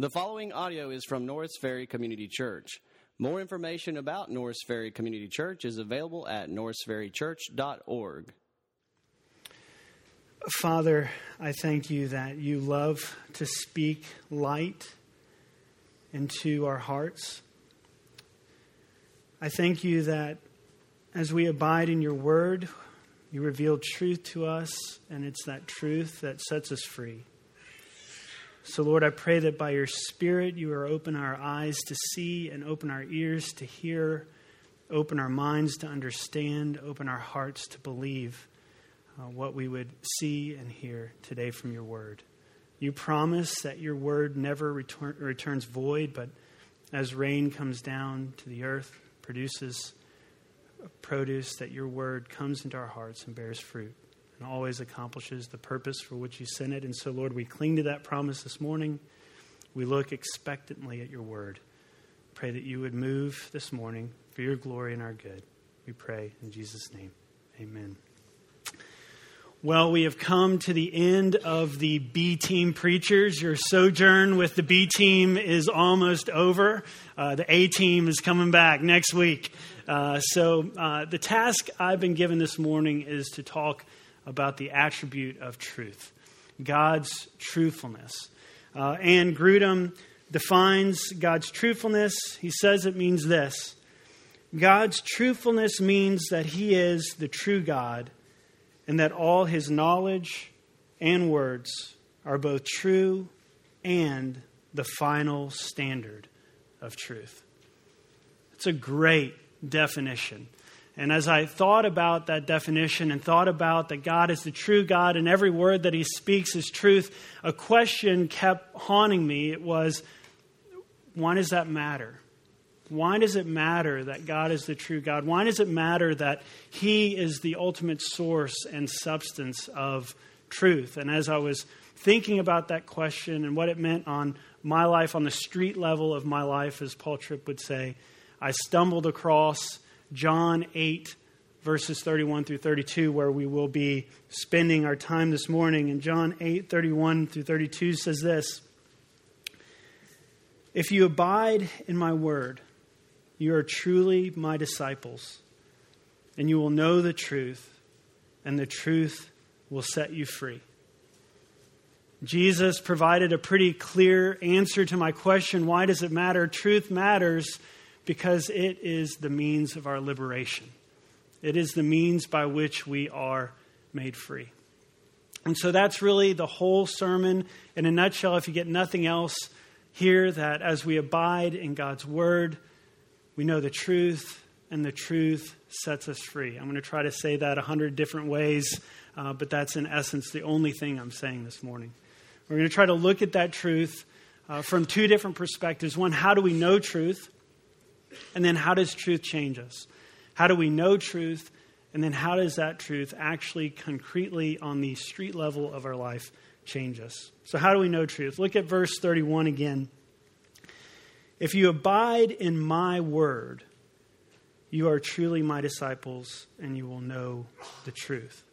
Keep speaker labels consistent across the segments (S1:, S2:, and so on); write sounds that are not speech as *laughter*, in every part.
S1: The following audio is from Norris Ferry Community Church. More information about Norris Ferry Community Church is available at norrisferrychurch.org.
S2: Father, I thank you that you love to speak light into our hearts. I thank you that as we abide in your word, you reveal truth to us, and it's that truth that sets us free. So, Lord, I pray that by your Spirit you will open our eyes to see and open our ears to hear, open our minds to understand, open our hearts to believe uh, what we would see and hear today from your word. You promise that your word never return, returns void, but as rain comes down to the earth, produces produce, that your word comes into our hearts and bears fruit and always accomplishes the purpose for which you sent it. And so, Lord, we cling to that promise this morning. We look expectantly at your word. Pray that you would move this morning for your glory and our good. We pray in Jesus' name. Amen. Well, we have come to the end of the B team preachers. Your sojourn with the B team is almost over. Uh, the A team is coming back next week. Uh, so, uh, the task I've been given this morning is to talk about the attribute of truth, God's truthfulness. Uh, Wayne Grudem defines God's truthfulness. He says it means this God's truthfulness means that He is the true God and that all His knowledge and words are both true and the final standard of truth. It's a great definition. And as I thought about that definition and thought about that God is the true God and every word that He speaks is truth, a question kept haunting me. It was, why does that matter? Why does it matter that God is the true God? Why does it matter that He is the ultimate source and substance of truth? And as I was thinking about that question and what it meant on my life, on the street level of my life, as Paul Tripp would say, I stumbled across John 8, verses 31 through 32, where we will be spending our time this morning. And John 8, 31 through 32 says this If you abide in my word, you are truly my disciples, and you will know the truth, and the truth will set you free. Jesus provided a pretty clear answer to my question why does it matter? Truth matters because it is the means of our liberation. It is the means by which we are made free. And so that's really the whole sermon in a nutshell. If you get nothing else, here that as we abide in God's word, we know the truth, and the truth sets us free. I'm going to try to say that a hundred different ways, uh, but that's in essence the only thing I'm saying this morning. We're going to try to look at that truth uh, from two different perspectives. One, how do we know truth? And then how does truth change us? How do we know truth? And then how does that truth actually concretely on the street level of our life change us? So, how do we know truth? Look at verse 31 again. If you abide in my word, you are truly my disciples, and you will know the truth.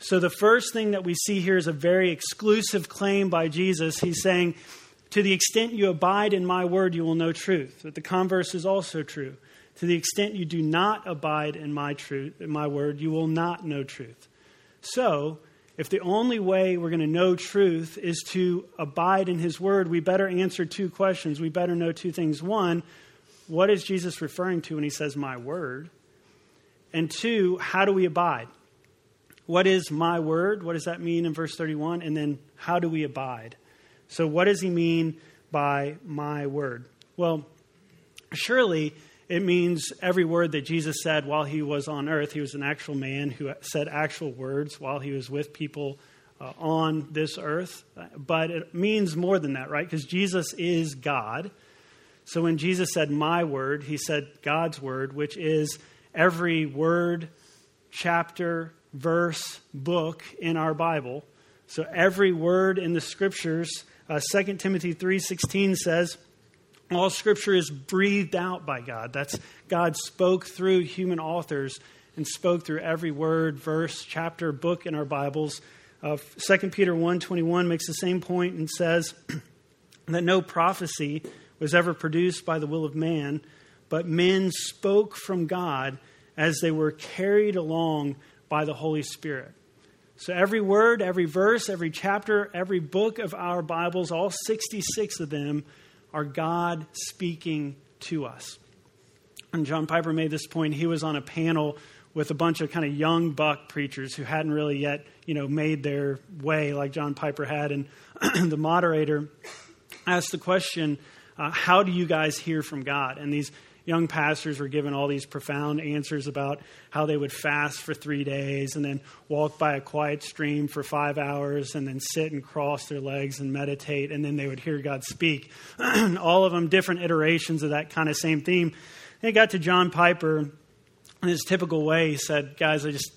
S2: So, the first thing that we see here is a very exclusive claim by Jesus. He's saying, to the extent you abide in my word, you will know truth. But the converse is also true. To the extent you do not abide in my truth, in my word, you will not know truth. So, if the only way we're going to know truth is to abide in his word, we better answer two questions. We better know two things. One, what is Jesus referring to when he says my word? And two, how do we abide? What is my word? What does that mean in verse 31? And then how do we abide? So, what does he mean by my word? Well, surely it means every word that Jesus said while he was on earth. He was an actual man who said actual words while he was with people uh, on this earth. But it means more than that, right? Because Jesus is God. So when Jesus said my word, he said God's word, which is every word, chapter, verse, book in our Bible. So every word in the scriptures uh, 2 Timothy 3.16 says, all scripture is breathed out by God. That's God spoke through human authors and spoke through every word, verse, chapter, book in our Bibles. Uh, 2 Peter 1.21 makes the same point and says, *clears throat* that no prophecy was ever produced by the will of man, but men spoke from God as they were carried along by the Holy Spirit. So every word, every verse, every chapter, every book of our Bibles, all 66 of them, are God speaking to us. And John Piper made this point. He was on a panel with a bunch of kind of young buck preachers who hadn't really yet, you know, made their way like John Piper had. And *clears throat* the moderator asked the question, uh, How do you guys hear from God? And these young pastors were given all these profound answers about how they would fast for three days and then walk by a quiet stream for five hours and then sit and cross their legs and meditate and then they would hear God speak. *clears throat* all of them different iterations of that kind of same theme. It got to John Piper in his typical way. He said, Guys, I just,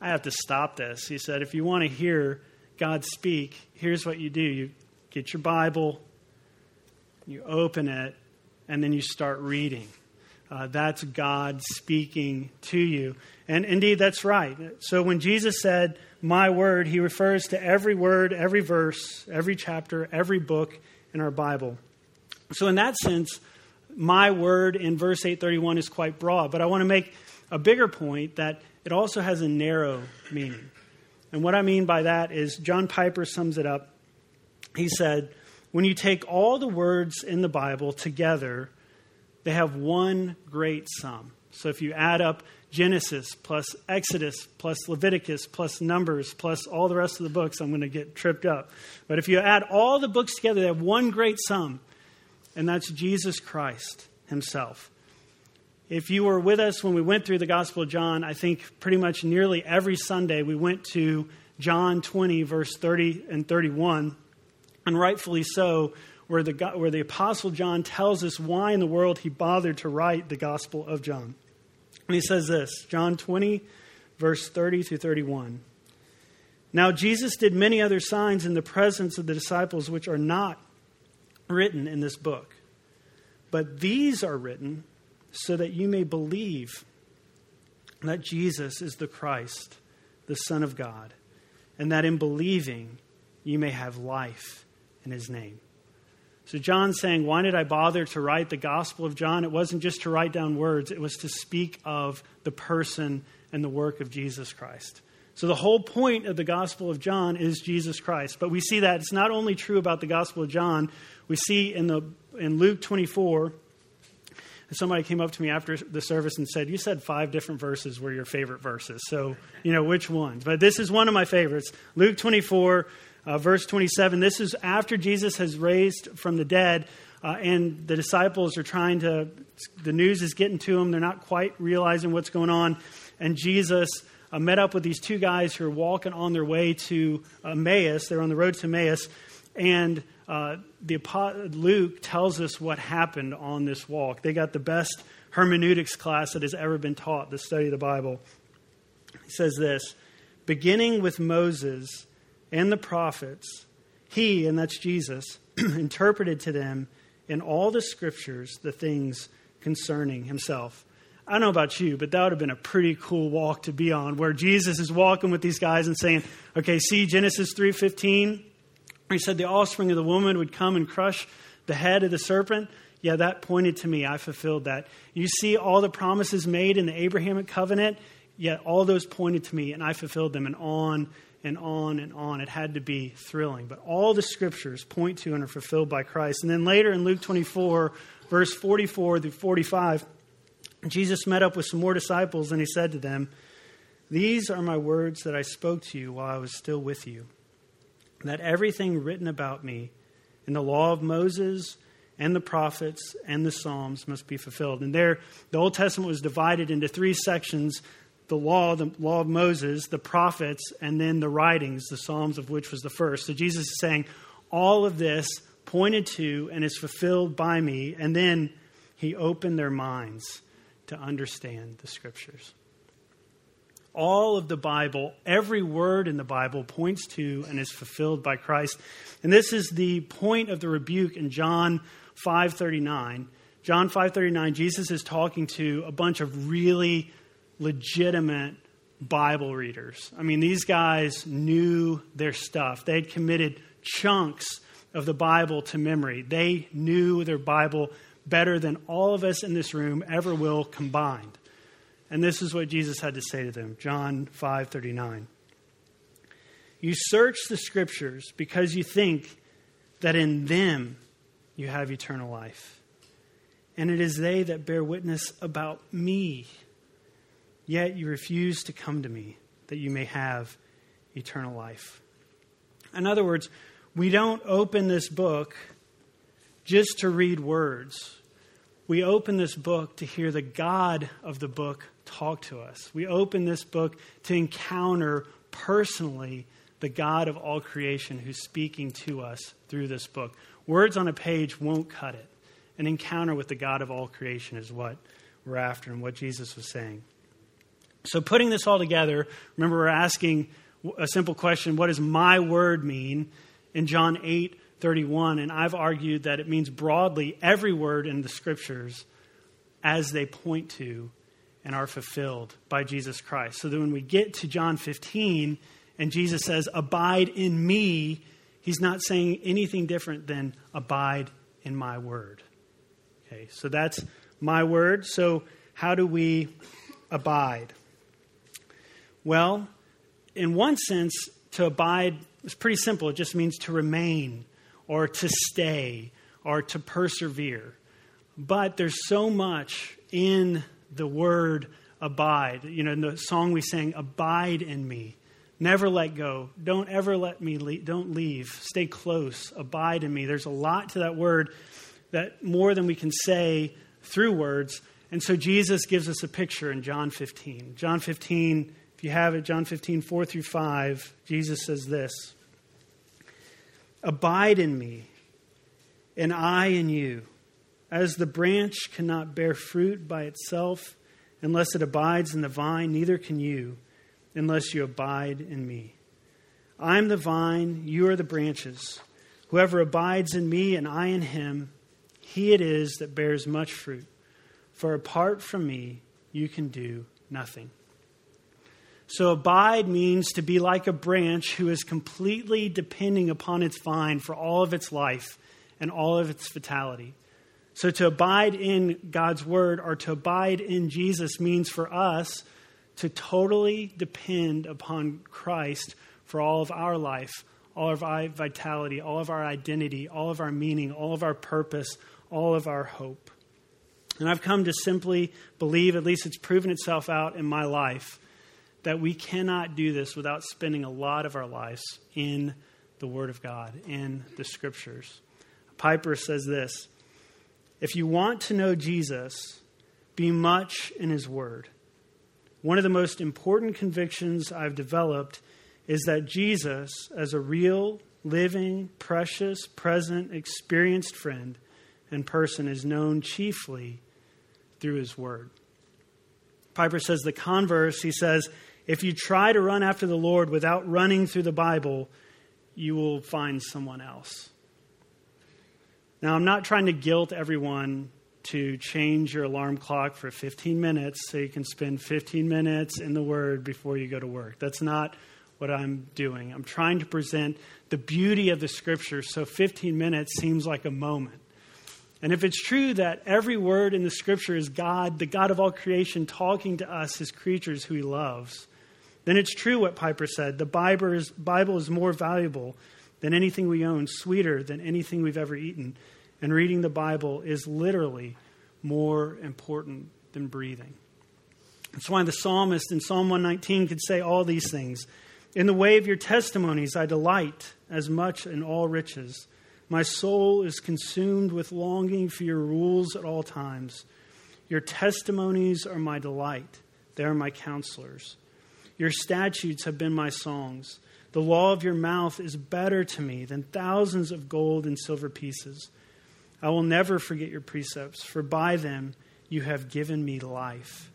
S2: I have to stop this. He said, If you want to hear God speak, here's what you do you get your Bible, you open it, and then you start reading. Uh, that's God speaking to you. And indeed, that's right. So when Jesus said, My word, he refers to every word, every verse, every chapter, every book in our Bible. So, in that sense, my word in verse 831 is quite broad. But I want to make a bigger point that it also has a narrow meaning. And what I mean by that is John Piper sums it up. He said, When you take all the words in the Bible together, they have one great sum. So if you add up Genesis plus Exodus plus Leviticus plus Numbers plus all the rest of the books, I'm going to get tripped up. But if you add all the books together, they have one great sum, and that's Jesus Christ himself. If you were with us when we went through the Gospel of John, I think pretty much nearly every Sunday we went to John 20, verse 30 and 31, and rightfully so, where the, where the Apostle John tells us why in the world he bothered to write the Gospel of John. And he says this John 20, verse 30 through 31. Now, Jesus did many other signs in the presence of the disciples which are not written in this book. But these are written so that you may believe that Jesus is the Christ, the Son of God, and that in believing you may have life in his name. So John's saying, Why did I bother to write the Gospel of John? It wasn't just to write down words, it was to speak of the person and the work of Jesus Christ. So the whole point of the Gospel of John is Jesus Christ. But we see that it's not only true about the Gospel of John, we see in, the, in Luke 24, somebody came up to me after the service and said, You said five different verses were your favorite verses. So, you know, which ones? But this is one of my favorites. Luke 24, uh, verse 27, this is after Jesus has raised from the dead, uh, and the disciples are trying to, the news is getting to them. They're not quite realizing what's going on. And Jesus uh, met up with these two guys who are walking on their way to Emmaus. They're on the road to Emmaus. And uh, the, Luke tells us what happened on this walk. They got the best hermeneutics class that has ever been taught, the study of the Bible. He says this beginning with Moses and the prophets, he, and that's Jesus, *clears throat* interpreted to them in all the scriptures the things concerning himself. I don't know about you, but that would have been a pretty cool walk to be on, where Jesus is walking with these guys and saying, "Okay, see Genesis three fifteen, he said the offspring of the woman would come and crush the head of the serpent." Yeah, that pointed to me. I fulfilled that. You see all the promises made in the Abrahamic covenant. Yet all those pointed to me, and I fulfilled them, and on and on and on. It had to be thrilling. But all the scriptures point to and are fulfilled by Christ. And then later in Luke 24, verse 44 through 45, Jesus met up with some more disciples and he said to them, These are my words that I spoke to you while I was still with you, that everything written about me in the law of Moses and the prophets and the Psalms must be fulfilled. And there, the Old Testament was divided into three sections the law, the law of Moses, the prophets, and then the writings, the Psalms of which was the first. So Jesus is saying, all of this pointed to and is fulfilled by me. And then he opened their minds to understand the scriptures. All of the Bible, every word in the Bible points to and is fulfilled by Christ. And this is the point of the rebuke in John 5:39. John 5:39 Jesus is talking to a bunch of really legitimate Bible readers. I mean, these guys knew their stuff. They had committed chunks of the Bible to memory. They knew their Bible better than all of us in this room ever will combined. And this is what Jesus had to say to them John 5 39. You search the scriptures because you think that in them you have eternal life. And it is they that bear witness about me. Yet you refuse to come to me that you may have eternal life. In other words, we don't open this book just to read words. We open this book to hear the God of the book talk to us. We open this book to encounter personally the God of all creation who's speaking to us through this book. Words on a page won't cut it. An encounter with the God of all creation is what we're after and what Jesus was saying. So, putting this all together, remember we're asking a simple question what does my word mean in John 8 31? And I've argued that it means broadly every word in the scriptures as they point to and are fulfilled by Jesus Christ. So that when we get to John 15 and Jesus says, Abide in me, he's not saying anything different than abide in my word. Okay, so that's my word. So, how do we abide? Well, in one sense, to abide is pretty simple. It just means to remain or to stay or to persevere. But there's so much in the word abide. You know, in the song we sang, Abide in me. Never let go. Don't ever let me leave. Don't leave. Stay close. Abide in me. There's a lot to that word that more than we can say through words. And so Jesus gives us a picture in John 15. John 15 you have it, John 15, 4 through 5, Jesus says this Abide in me, and I in you. As the branch cannot bear fruit by itself unless it abides in the vine, neither can you unless you abide in me. I am the vine, you are the branches. Whoever abides in me and I in him, he it is that bears much fruit. For apart from me, you can do nothing. So, abide means to be like a branch who is completely depending upon its vine for all of its life and all of its vitality. So, to abide in God's word or to abide in Jesus means for us to totally depend upon Christ for all of our life, all of our vitality, all of our identity, all of our meaning, all of our purpose, all of our hope. And I've come to simply believe, at least it's proven itself out in my life, that we cannot do this without spending a lot of our lives in the Word of God, in the Scriptures. Piper says this If you want to know Jesus, be much in His Word. One of the most important convictions I've developed is that Jesus, as a real, living, precious, present, experienced friend and person, is known chiefly through His Word. Piper says the converse, he says, if you try to run after the Lord without running through the Bible, you will find someone else. Now, I'm not trying to guilt everyone to change your alarm clock for 15 minutes so you can spend 15 minutes in the Word before you go to work. That's not what I'm doing. I'm trying to present the beauty of the Scripture so 15 minutes seems like a moment. And if it's true that every word in the Scripture is God, the God of all creation, talking to us, his creatures who he loves, then it's true what Piper said. The Bible is, more valuable than anything we own, sweeter than anything we've ever eaten. And reading the Bible is literally more important than breathing. That's why the psalmist in Psalm 119 could say all these things. In the way of your testimonies, I delight as much in all riches. My soul is consumed with longing for your rules at all times. Your testimonies are my delight, they are my counselors. Your statutes have been my songs. The law of your mouth is better to me than thousands of gold and silver pieces. I will never forget your precepts, for by them you have given me life.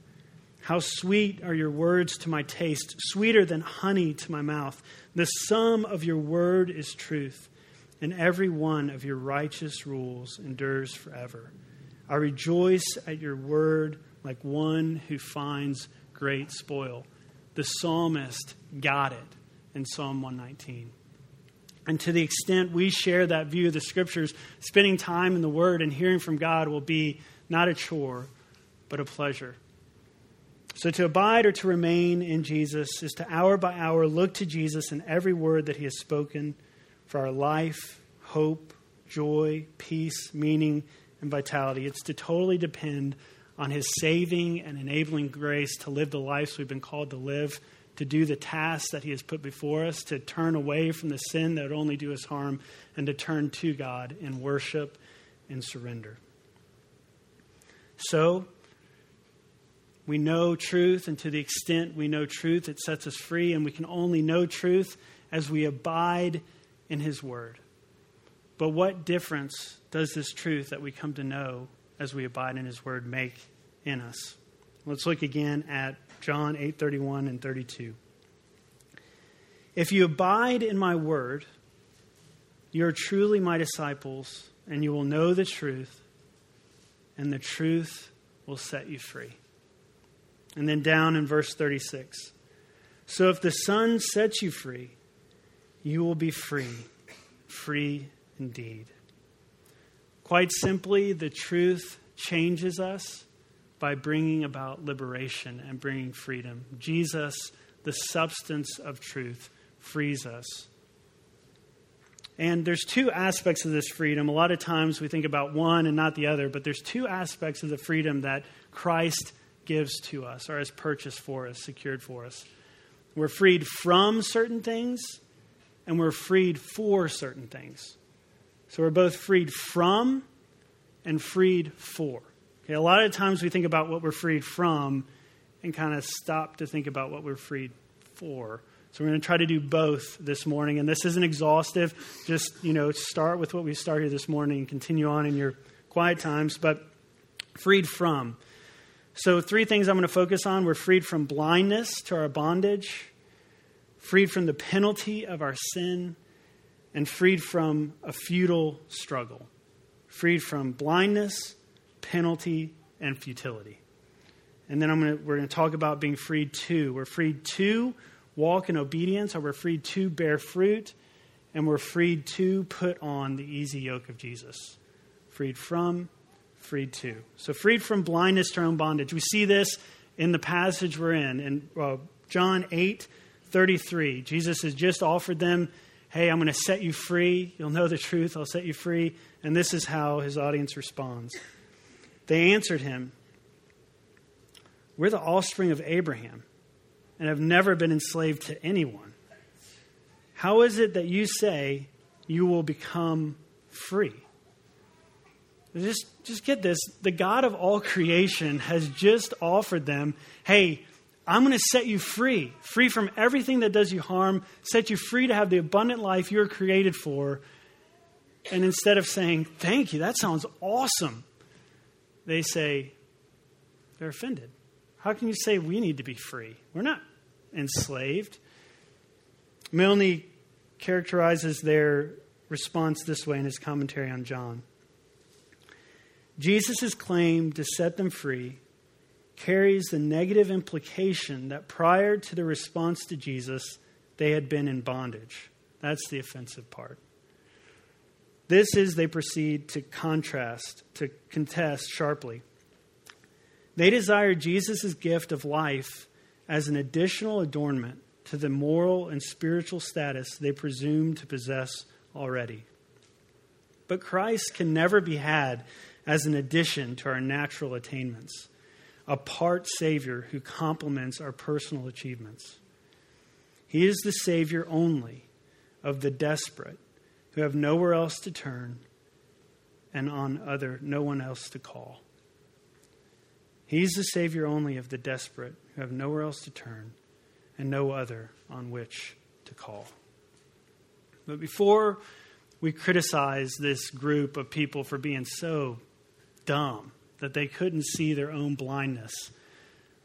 S2: How sweet are your words to my taste, sweeter than honey to my mouth. The sum of your word is truth, and every one of your righteous rules endures forever. I rejoice at your word like one who finds great spoil the psalmist got it in Psalm 119. And to the extent we share that view of the scriptures, spending time in the Word and hearing from God will be not a chore, but a pleasure. So to abide or to remain in Jesus is to hour by hour look to Jesus in every word that he has spoken for our life, hope, joy, peace, meaning, and vitality. It's to totally depend on his saving and enabling grace to live the lives we've been called to live to do the tasks that He has put before us, to turn away from the sin that would only do us harm, and to turn to God in worship and surrender. So, we know truth, and to the extent we know truth, it sets us free, and we can only know truth as we abide in His Word. But what difference does this truth that we come to know as we abide in His Word make in us? Let's look again at John 8:31 and 32. If you abide in my word, you are truly my disciples, and you will know the truth, and the truth will set you free. And then down in verse 36. So if the Son sets you free, you will be free, free indeed. Quite simply, the truth changes us by bringing about liberation and bringing freedom. Jesus, the substance of truth, frees us. And there's two aspects of this freedom. A lot of times we think about one and not the other, but there's two aspects of the freedom that Christ gives to us or has purchased for us, secured for us. We're freed from certain things, and we're freed for certain things. So we're both freed from and freed for. Okay, a lot of times we think about what we're freed from and kind of stop to think about what we're freed for. So we're going to try to do both this morning, and this isn't exhaustive. Just you know, start with what we started this morning and continue on in your quiet times. But freed from. So three things I'm going to focus on: we're freed from blindness to our bondage, freed from the penalty of our sin, and freed from a futile struggle. Freed from blindness, penalty, and futility. And then I'm gonna, we're going to talk about being freed to. We're freed to walk in obedience, or we're freed to bear fruit, and we're freed to put on the easy yoke of Jesus. Freed from, freed to. So, freed from blindness to our own bondage. We see this in the passage we're in, in uh, John 8 33. Jesus has just offered them, Hey, I'm going to set you free. You'll know the truth. I'll set you free. And this is how his audience responds. They answered him, We're the offspring of Abraham and have never been enslaved to anyone. How is it that you say you will become free? Just, just get this. The God of all creation has just offered them, hey, I'm going to set you free, free from everything that does you harm, set you free to have the abundant life you're created for. And instead of saying, thank you, that sounds awesome, they say they're offended. How can you say we need to be free? We're not enslaved. Milne characterizes their response this way in his commentary on John. Jesus' claim to set them free carries the negative implication that prior to the response to Jesus, they had been in bondage. That's the offensive part. This is, they proceed to contrast, to contest sharply. They desire Jesus' gift of life as an additional adornment to the moral and spiritual status they presume to possess already. But Christ can never be had as an addition to our natural attainments, a part Savior who complements our personal achievements. He is the Savior only of the desperate who have nowhere else to turn and on other no one else to call. He's the Savior only of the desperate who have nowhere else to turn and no other on which to call. But before we criticize this group of people for being so dumb that they couldn't see their own blindness,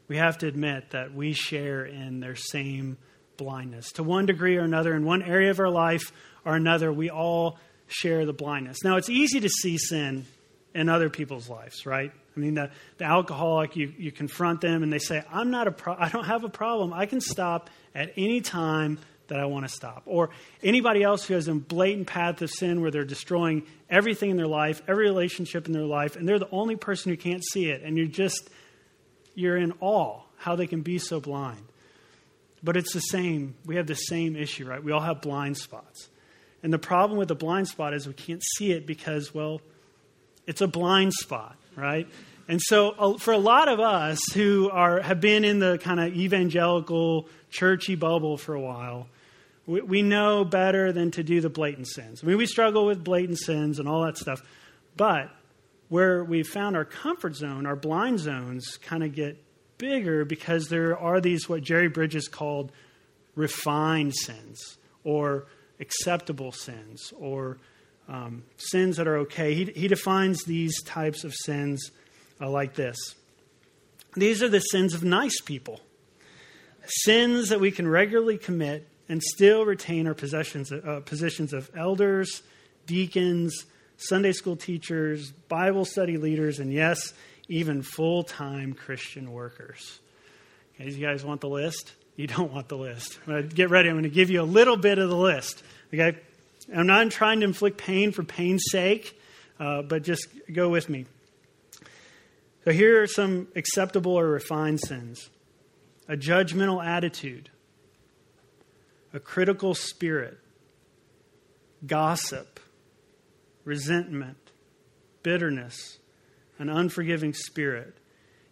S2: we have to admit that we share in their same blindness. To one degree or another, in one area of our life, or another, we all share the blindness. Now, it's easy to see sin in other people's lives, right? I mean, the, the alcoholic, you, you confront them and they say, I'm not a pro- I don't have a problem. I can stop at any time that I want to stop. Or anybody else who has a blatant path of sin where they're destroying everything in their life, every relationship in their life, and they're the only person who can't see it. And you're just, you're in awe how they can be so blind. But it's the same. We have the same issue, right? We all have blind spots. And the problem with the blind spot is we can't see it because, well, it's a blind spot, right? And so, for a lot of us who are, have been in the kind of evangelical, churchy bubble for a while, we, we know better than to do the blatant sins. I mean, we struggle with blatant sins and all that stuff. But where we've found our comfort zone, our blind zones, kind of get bigger because there are these, what Jerry Bridges called refined sins or acceptable sins or um, sins that are okay. He, he defines these types of sins like this These are the sins of nice people, sins that we can regularly commit and still retain our possessions, uh, positions of elders, deacons, Sunday school teachers, Bible study leaders, and yes, even full time Christian workers. Okay, you guys want the list? You don't want the list. Get ready. I'm going to give you a little bit of the list. Okay? I'm not trying to inflict pain for pain's sake, uh, but just go with me. So here are some acceptable or refined sins. A judgmental attitude, a critical spirit, gossip, resentment, bitterness, an unforgiving spirit,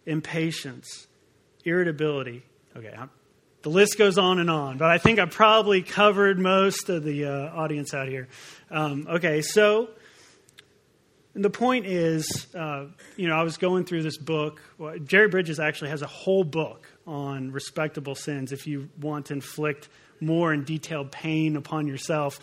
S2: impatience, irritability. Okay, I'm, the list goes on and on, but I think I probably covered most of the uh, audience out here. Um, okay, so the point is, uh, you know, I was going through this book. Well, Jerry Bridges actually has a whole book on respectable sins if you want to inflict more and detailed pain upon yourself.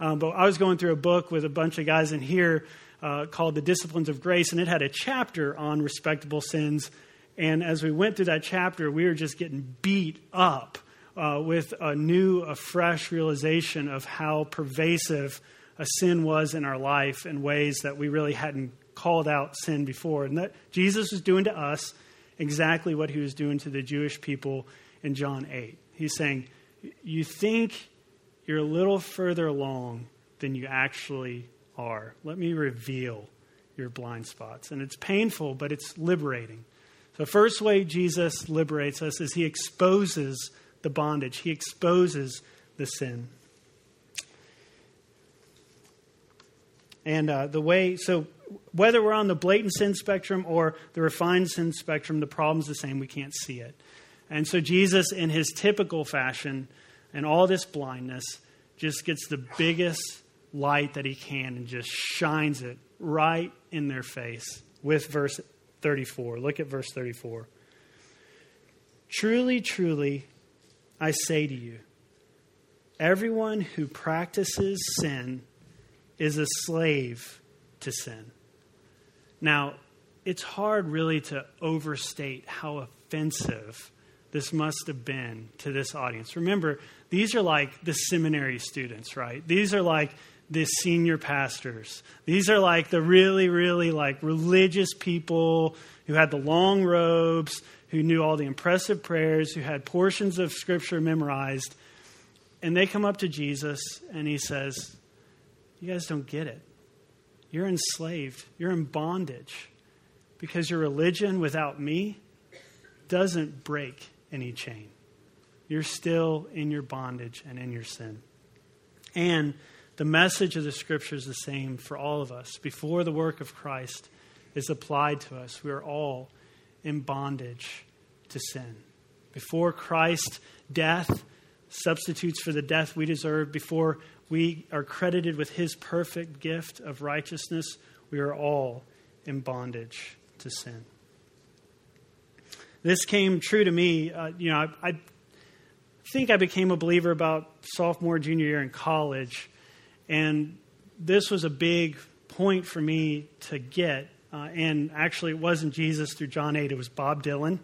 S2: Um, but I was going through a book with a bunch of guys in here uh, called The Disciplines of Grace, and it had a chapter on respectable sins. And as we went through that chapter, we were just getting beat up uh, with a new, a fresh realization of how pervasive a sin was in our life in ways that we really hadn't called out sin before. And that Jesus was doing to us exactly what he was doing to the Jewish people in John 8. He's saying, You think you're a little further along than you actually are. Let me reveal your blind spots. And it's painful, but it's liberating. The first way Jesus liberates us is he exposes the bondage, he exposes the sin. And uh, the way, so whether we're on the blatant sin spectrum or the refined sin spectrum, the problem's the same. We can't see it. And so Jesus, in his typical fashion, and all this blindness, just gets the biggest light that he can and just shines it right in their face with verse 34. Look at verse 34. Truly, truly, I say to you, everyone who practices sin is a slave to sin. Now, it's hard really to overstate how offensive this must have been to this audience. Remember, these are like the seminary students, right? These are like the senior pastors. These are like the really, really like religious people who had the long robes, who knew all the impressive prayers, who had portions of scripture memorized. And they come up to Jesus and he says, You guys don't get it. You're enslaved, you're in bondage because your religion without me doesn't break any chain. You're still in your bondage and in your sin. And the message of the scripture is the same for all of us. Before the work of Christ is applied to us, we are all in bondage to sin. Before Christ's death substitutes for the death we deserve, before we are credited with his perfect gift of righteousness, we are all in bondage to sin. This came true to me. Uh, you know, I, I think I became a believer about sophomore, junior year in college and this was a big point for me to get. Uh, and actually, it wasn't Jesus through John 8, it was Bob Dylan.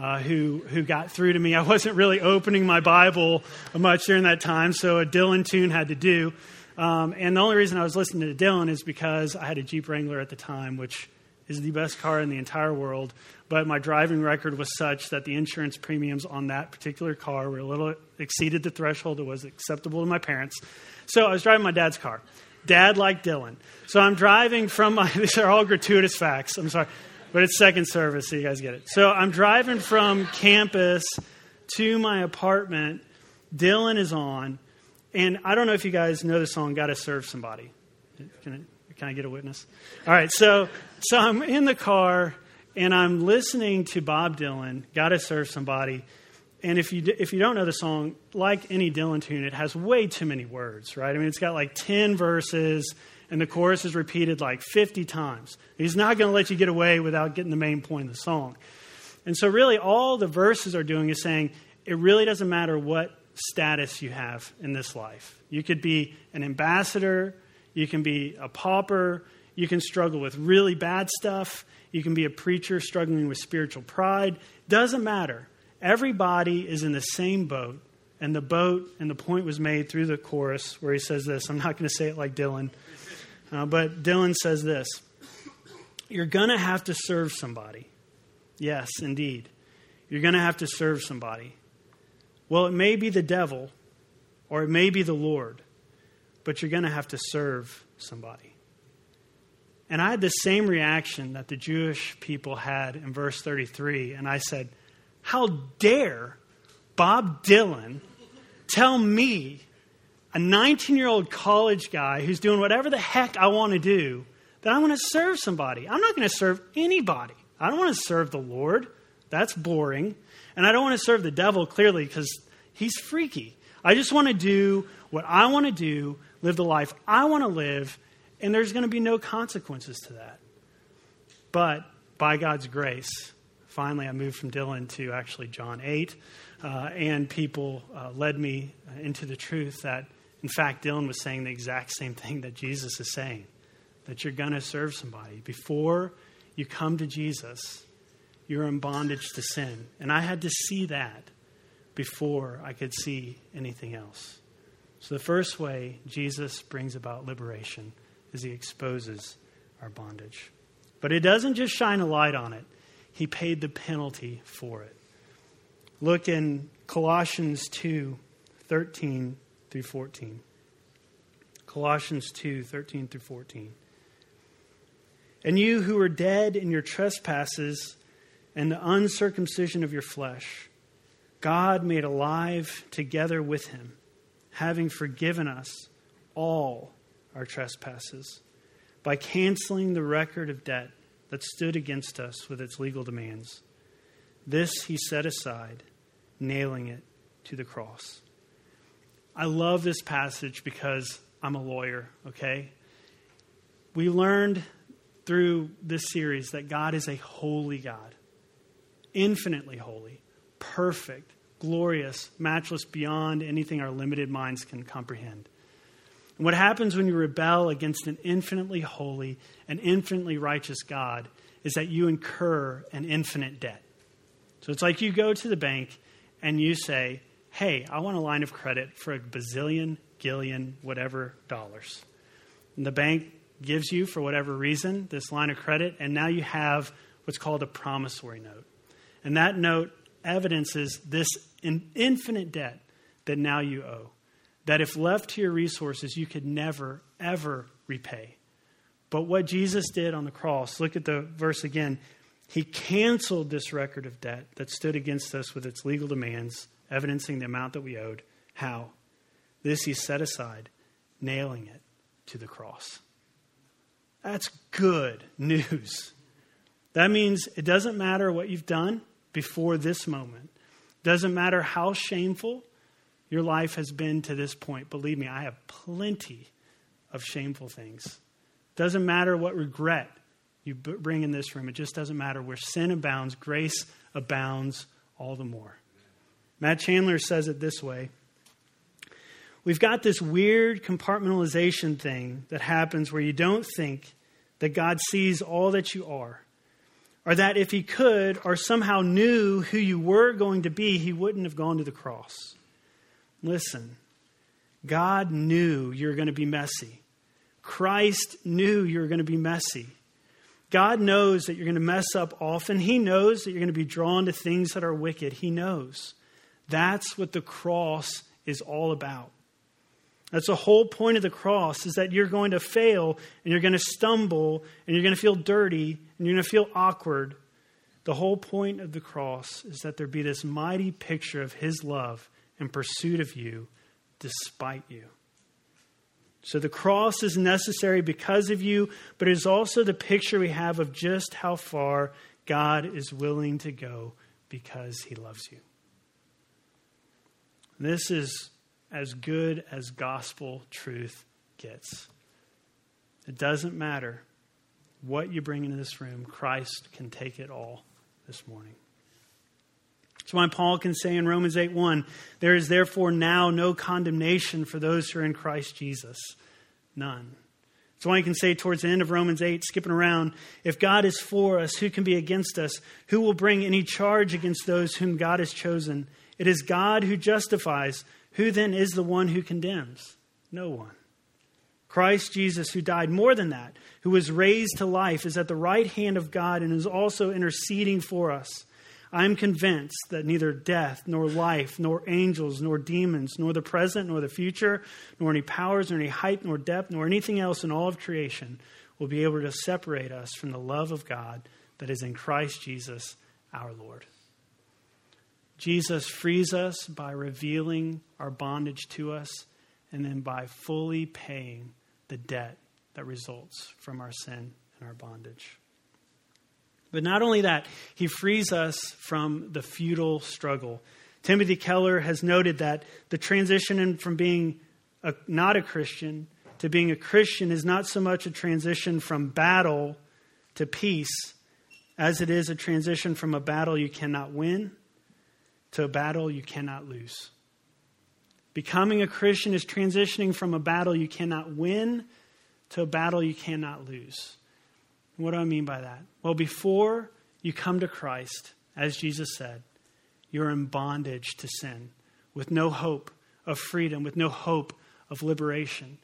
S2: Uh, who who got through to me? I wasn't really opening my Bible much during that time, so a Dylan tune had to do. Um, and the only reason I was listening to Dylan is because I had a Jeep Wrangler at the time, which is the best car in the entire world, but my driving record was such that the insurance premiums on that particular car were a little exceeded the threshold that was acceptable to my parents. So I was driving my dad's car. Dad liked Dylan. So I'm driving from my, *laughs* these are all gratuitous facts. I'm sorry, but it's second service, so you guys get it. So I'm driving from campus to my apartment. Dylan is on, and I don't know if you guys know the song "Gotta Serve Somebody." Can I, can I get a witness? All right, so so I'm in the car and I'm listening to Bob Dylan, "Gotta Serve Somebody." And if you if you don't know the song, like any Dylan tune, it has way too many words, right? I mean, it's got like ten verses, and the chorus is repeated like fifty times. He's not going to let you get away without getting the main point of the song. And so, really, all the verses are doing is saying it really doesn't matter what status you have in this life. You could be an ambassador, you can be a pauper, you can struggle with really bad stuff, you can be a preacher struggling with spiritual pride. Doesn't matter. Everybody is in the same boat, and the boat, and the point was made through the chorus where he says this. I'm not going to say it like Dylan, uh, but Dylan says this You're going to have to serve somebody. Yes, indeed. You're going to have to serve somebody. Well, it may be the devil, or it may be the Lord, but you're going to have to serve somebody. And I had the same reaction that the Jewish people had in verse 33, and I said, How dare Bob Dylan tell me, a 19 year old college guy who's doing whatever the heck I want to do, that I want to serve somebody? I'm not going to serve anybody. I don't want to serve the Lord. That's boring. And I don't want to serve the devil, clearly, because he's freaky. I just want to do what I want to do, live the life I want to live, and there's going to be no consequences to that. But by God's grace, finally I moved from Dylan to actually John 8, uh, and people uh, led me into the truth that, in fact, Dylan was saying the exact same thing that Jesus is saying that you're going to serve somebody. Before you come to Jesus, you're in bondage to sin. And I had to see that before I could see anything else. So, the first way Jesus brings about liberation is he exposes our bondage. But it doesn't just shine a light on it, he paid the penalty for it. Look in Colossians 2 13 through 14. Colossians 2 13 through 14. And you who were dead in your trespasses and the uncircumcision of your flesh, God made alive together with him, having forgiven us all our trespasses by canceling the record of debt that stood against us with its legal demands. This he set aside, nailing it to the cross. I love this passage because I'm a lawyer, okay? We learned through this series that God is a holy God, infinitely holy, perfect, glorious, matchless beyond anything our limited minds can comprehend. And what happens when you rebel against an infinitely holy and infinitely righteous God is that you incur an infinite debt. So it's like you go to the bank and you say, Hey, I want a line of credit for a bazillion, gillion, whatever dollars. And the bank gives you, for whatever reason, this line of credit, and now you have what's called a promissory note. And that note evidences this infinite debt that now you owe, that if left to your resources, you could never, ever repay. But what Jesus did on the cross, look at the verse again. He canceled this record of debt that stood against us with its legal demands, evidencing the amount that we owed. How? This he set aside, nailing it to the cross. That's good news. That means it doesn't matter what you've done before this moment. Doesn't matter how shameful your life has been to this point. Believe me, I have plenty of shameful things. Doesn't matter what regret you bring in this room. It just doesn't matter. Where sin abounds, grace abounds all the more. Matt Chandler says it this way we've got this weird compartmentalization thing that happens where you don't think that God sees all that you are, or that if He could or somehow knew who you were going to be, He wouldn't have gone to the cross. Listen, God knew you were going to be messy. Christ knew you were going to be messy. God knows that you're going to mess up often. He knows that you're going to be drawn to things that are wicked. He knows. That's what the cross is all about. That's the whole point of the cross is that you're going to fail and you're going to stumble and you're going to feel dirty and you're going to feel awkward. The whole point of the cross is that there be this mighty picture of his love and pursuit of you despite you. So the cross is necessary because of you, but it is also the picture we have of just how far God is willing to go because he loves you. This is as good as gospel truth gets. It doesn't matter what you bring into this room, Christ can take it all this morning. That's why Paul can say in Romans 8 1, there is therefore now no condemnation for those who are in Christ Jesus. None. That's why he can say towards the end of Romans 8, skipping around, if God is for us, who can be against us? Who will bring any charge against those whom God has chosen? It is God who justifies. Who then is the one who condemns? No one. Christ Jesus, who died more than that, who was raised to life, is at the right hand of God and is also interceding for us. I am convinced that neither death, nor life, nor angels, nor demons, nor the present, nor the future, nor any powers, nor any height, nor depth, nor anything else in all of creation will be able to separate us from the love of God that is in Christ Jesus our Lord. Jesus frees us by revealing our bondage to us and then by fully paying the debt that results from our sin and our bondage. But not only that, he frees us from the futile struggle. Timothy Keller has noted that the transition from being a, not a Christian to being a Christian is not so much a transition from battle to peace as it is a transition from a battle you cannot win to a battle you cannot lose. Becoming a Christian is transitioning from a battle you cannot win to a battle you cannot lose. What do I mean by that? Well, before you come to Christ, as Jesus said, you're in bondage to sin with no hope of freedom, with no hope of liberation.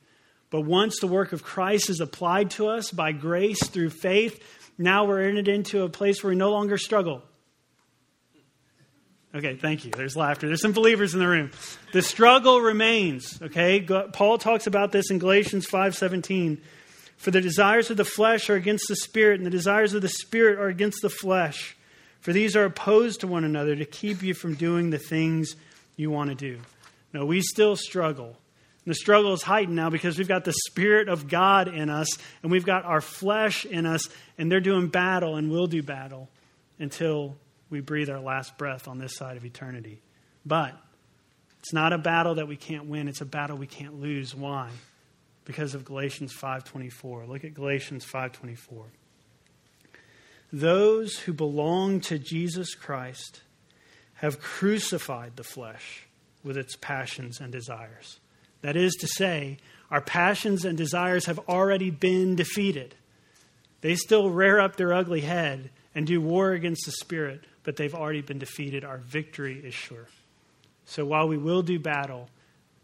S2: But once the work of Christ is applied to us by grace through faith, now we're entered into a place where we no longer struggle. Okay, thank you. There's laughter. There's some believers in the room. The struggle remains, okay? Paul talks about this in Galatians 5:17. For the desires of the flesh are against the spirit, and the desires of the spirit are against the flesh. For these are opposed to one another to keep you from doing the things you want to do. No, we still struggle. And the struggle is heightened now because we've got the Spirit of God in us, and we've got our flesh in us, and they're doing battle and we'll do battle until we breathe our last breath on this side of eternity. But it's not a battle that we can't win, it's a battle we can't lose. Why? because of Galatians 5:24. Look at Galatians 5:24. Those who belong to Jesus Christ have crucified the flesh with its passions and desires. That is to say, our passions and desires have already been defeated. They still rear up their ugly head and do war against the spirit, but they've already been defeated. Our victory is sure. So while we will do battle,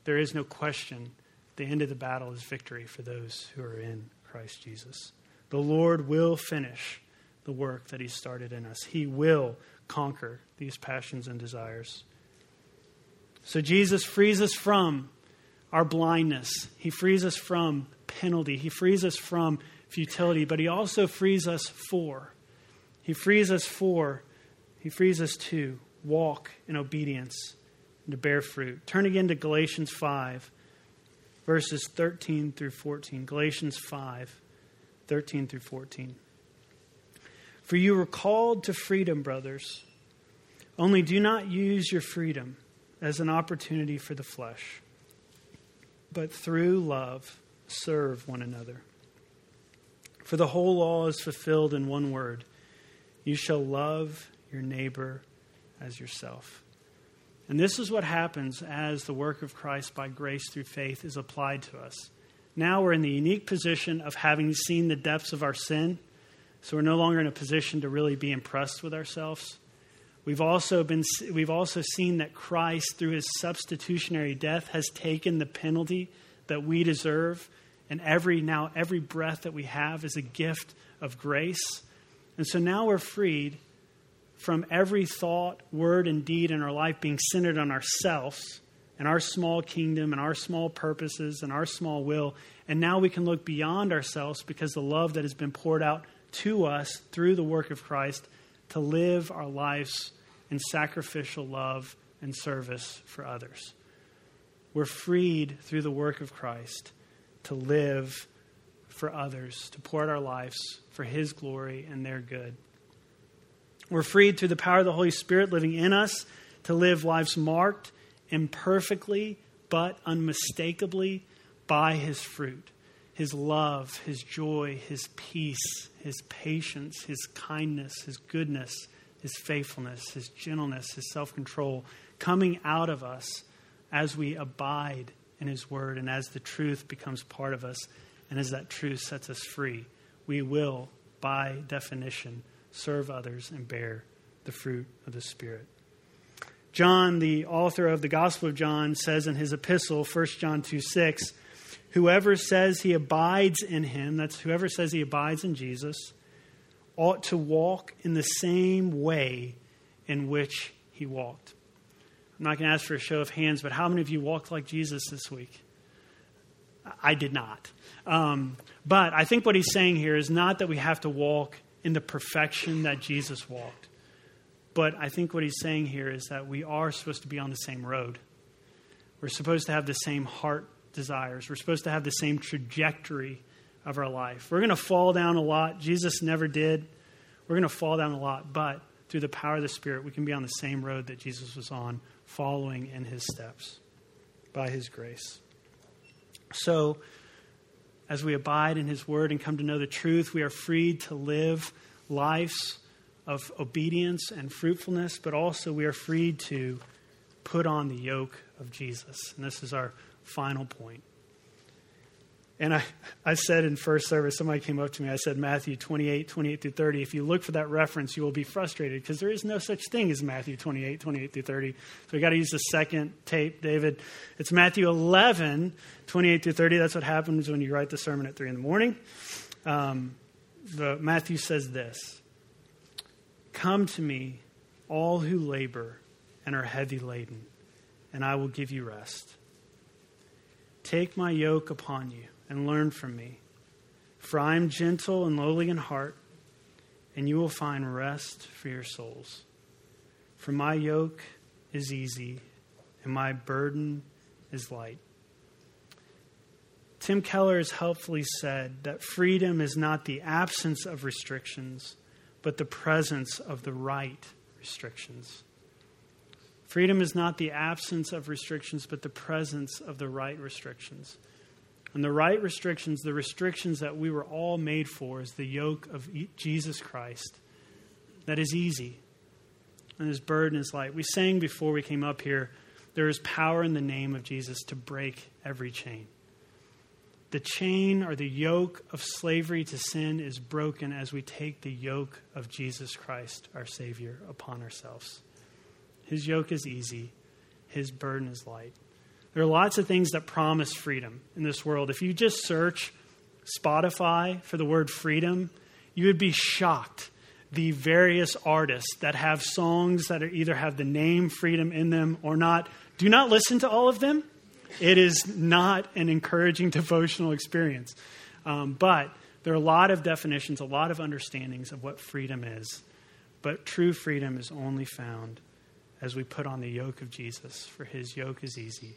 S2: there is no question the end of the battle is victory for those who are in Christ Jesus. The Lord will finish the work that He started in us, He will conquer these passions and desires. So Jesus frees us from our blindness, He frees us from penalty, He frees us from futility, but He also frees us for. He frees us for, He frees us to walk in obedience and to bear fruit. Turn again to Galatians 5 verses 13 through 14. Galatians 5, 13 through 14. For you were called to freedom, brothers. Only do not use your freedom as an opportunity for the flesh, but through love serve one another. For the whole law is fulfilled in one word you shall love your neighbor as yourself. And this is what happens as the work of Christ by grace through faith is applied to us. Now we're in the unique position of having seen the depths of our sin, so we're no longer in a position to really be impressed with ourselves. We've also, been, we've also seen that Christ, through his substitutionary death, has taken the penalty that we deserve. And every, now, every breath that we have is a gift of grace. And so now we're freed from every thought, word, and deed in our life being centered on ourselves and our small kingdom and our small purposes and our small will. And now we can look beyond ourselves because the love that has been poured out to us through the work of Christ to live our lives in sacrificial love and service for others. We're freed through the work of Christ to live for others, to pour out our lives for His glory and their good. We're freed through the power of the Holy Spirit living in us to live lives marked imperfectly but unmistakably by His fruit His love, His joy, His peace, His patience, His kindness, His goodness, His faithfulness, His gentleness, His self control coming out of us as we abide in His Word and as the truth becomes part of us and as that truth sets us free, we will, by definition, serve others and bear the fruit of the Spirit. John, the author of the Gospel of John, says in his epistle, 1 John 2 6, whoever says he abides in him, that's whoever says he abides in Jesus, ought to walk in the same way in which he walked. I'm not going to ask for a show of hands, but how many of you walked like Jesus this week? I did not. Um, but I think what he's saying here is not that we have to walk in the perfection that Jesus walked. But I think what he's saying here is that we are supposed to be on the same road. We're supposed to have the same heart desires. We're supposed to have the same trajectory of our life. We're going to fall down a lot. Jesus never did. We're going to fall down a lot, but through the power of the Spirit, we can be on the same road that Jesus was on following in his steps by his grace. So, as we abide in his word and come to know the truth, we are freed to live lives of obedience and fruitfulness, but also we are freed to put on the yoke of Jesus. And this is our final point. And I, I said in first service, somebody came up to me, I said, Matthew 28, 28 through 30. If you look for that reference, you will be frustrated because there is no such thing as Matthew 28, 28 through 30. So we got to use the second tape, David. It's Matthew 11, 28 through 30. That's what happens when you write the sermon at 3 in the morning. Um, the, Matthew says this Come to me, all who labor and are heavy laden, and I will give you rest. Take my yoke upon you and learn from me. For I am gentle and lowly in heart, and you will find rest for your souls. For my yoke is easy, and my burden is light. Tim Keller has helpfully said that freedom is not the absence of restrictions, but the presence of the right restrictions. Freedom is not the absence of restrictions, but the presence of the right restrictions. And the right restrictions, the restrictions that we were all made for, is the yoke of Jesus Christ that is easy and his burden is light. We sang before we came up here there is power in the name of Jesus to break every chain. The chain or the yoke of slavery to sin is broken as we take the yoke of Jesus Christ, our Savior, upon ourselves. His yoke is easy, his burden is light. There are lots of things that promise freedom in this world. If you just search Spotify for the word freedom, you would be shocked the various artists that have songs that either have the name freedom in them or not. Do not listen to all of them. It is not an encouraging *laughs* devotional experience. Um, but there are a lot of definitions, a lot of understandings of what freedom is. But true freedom is only found as we put on the yoke of Jesus, for his yoke is easy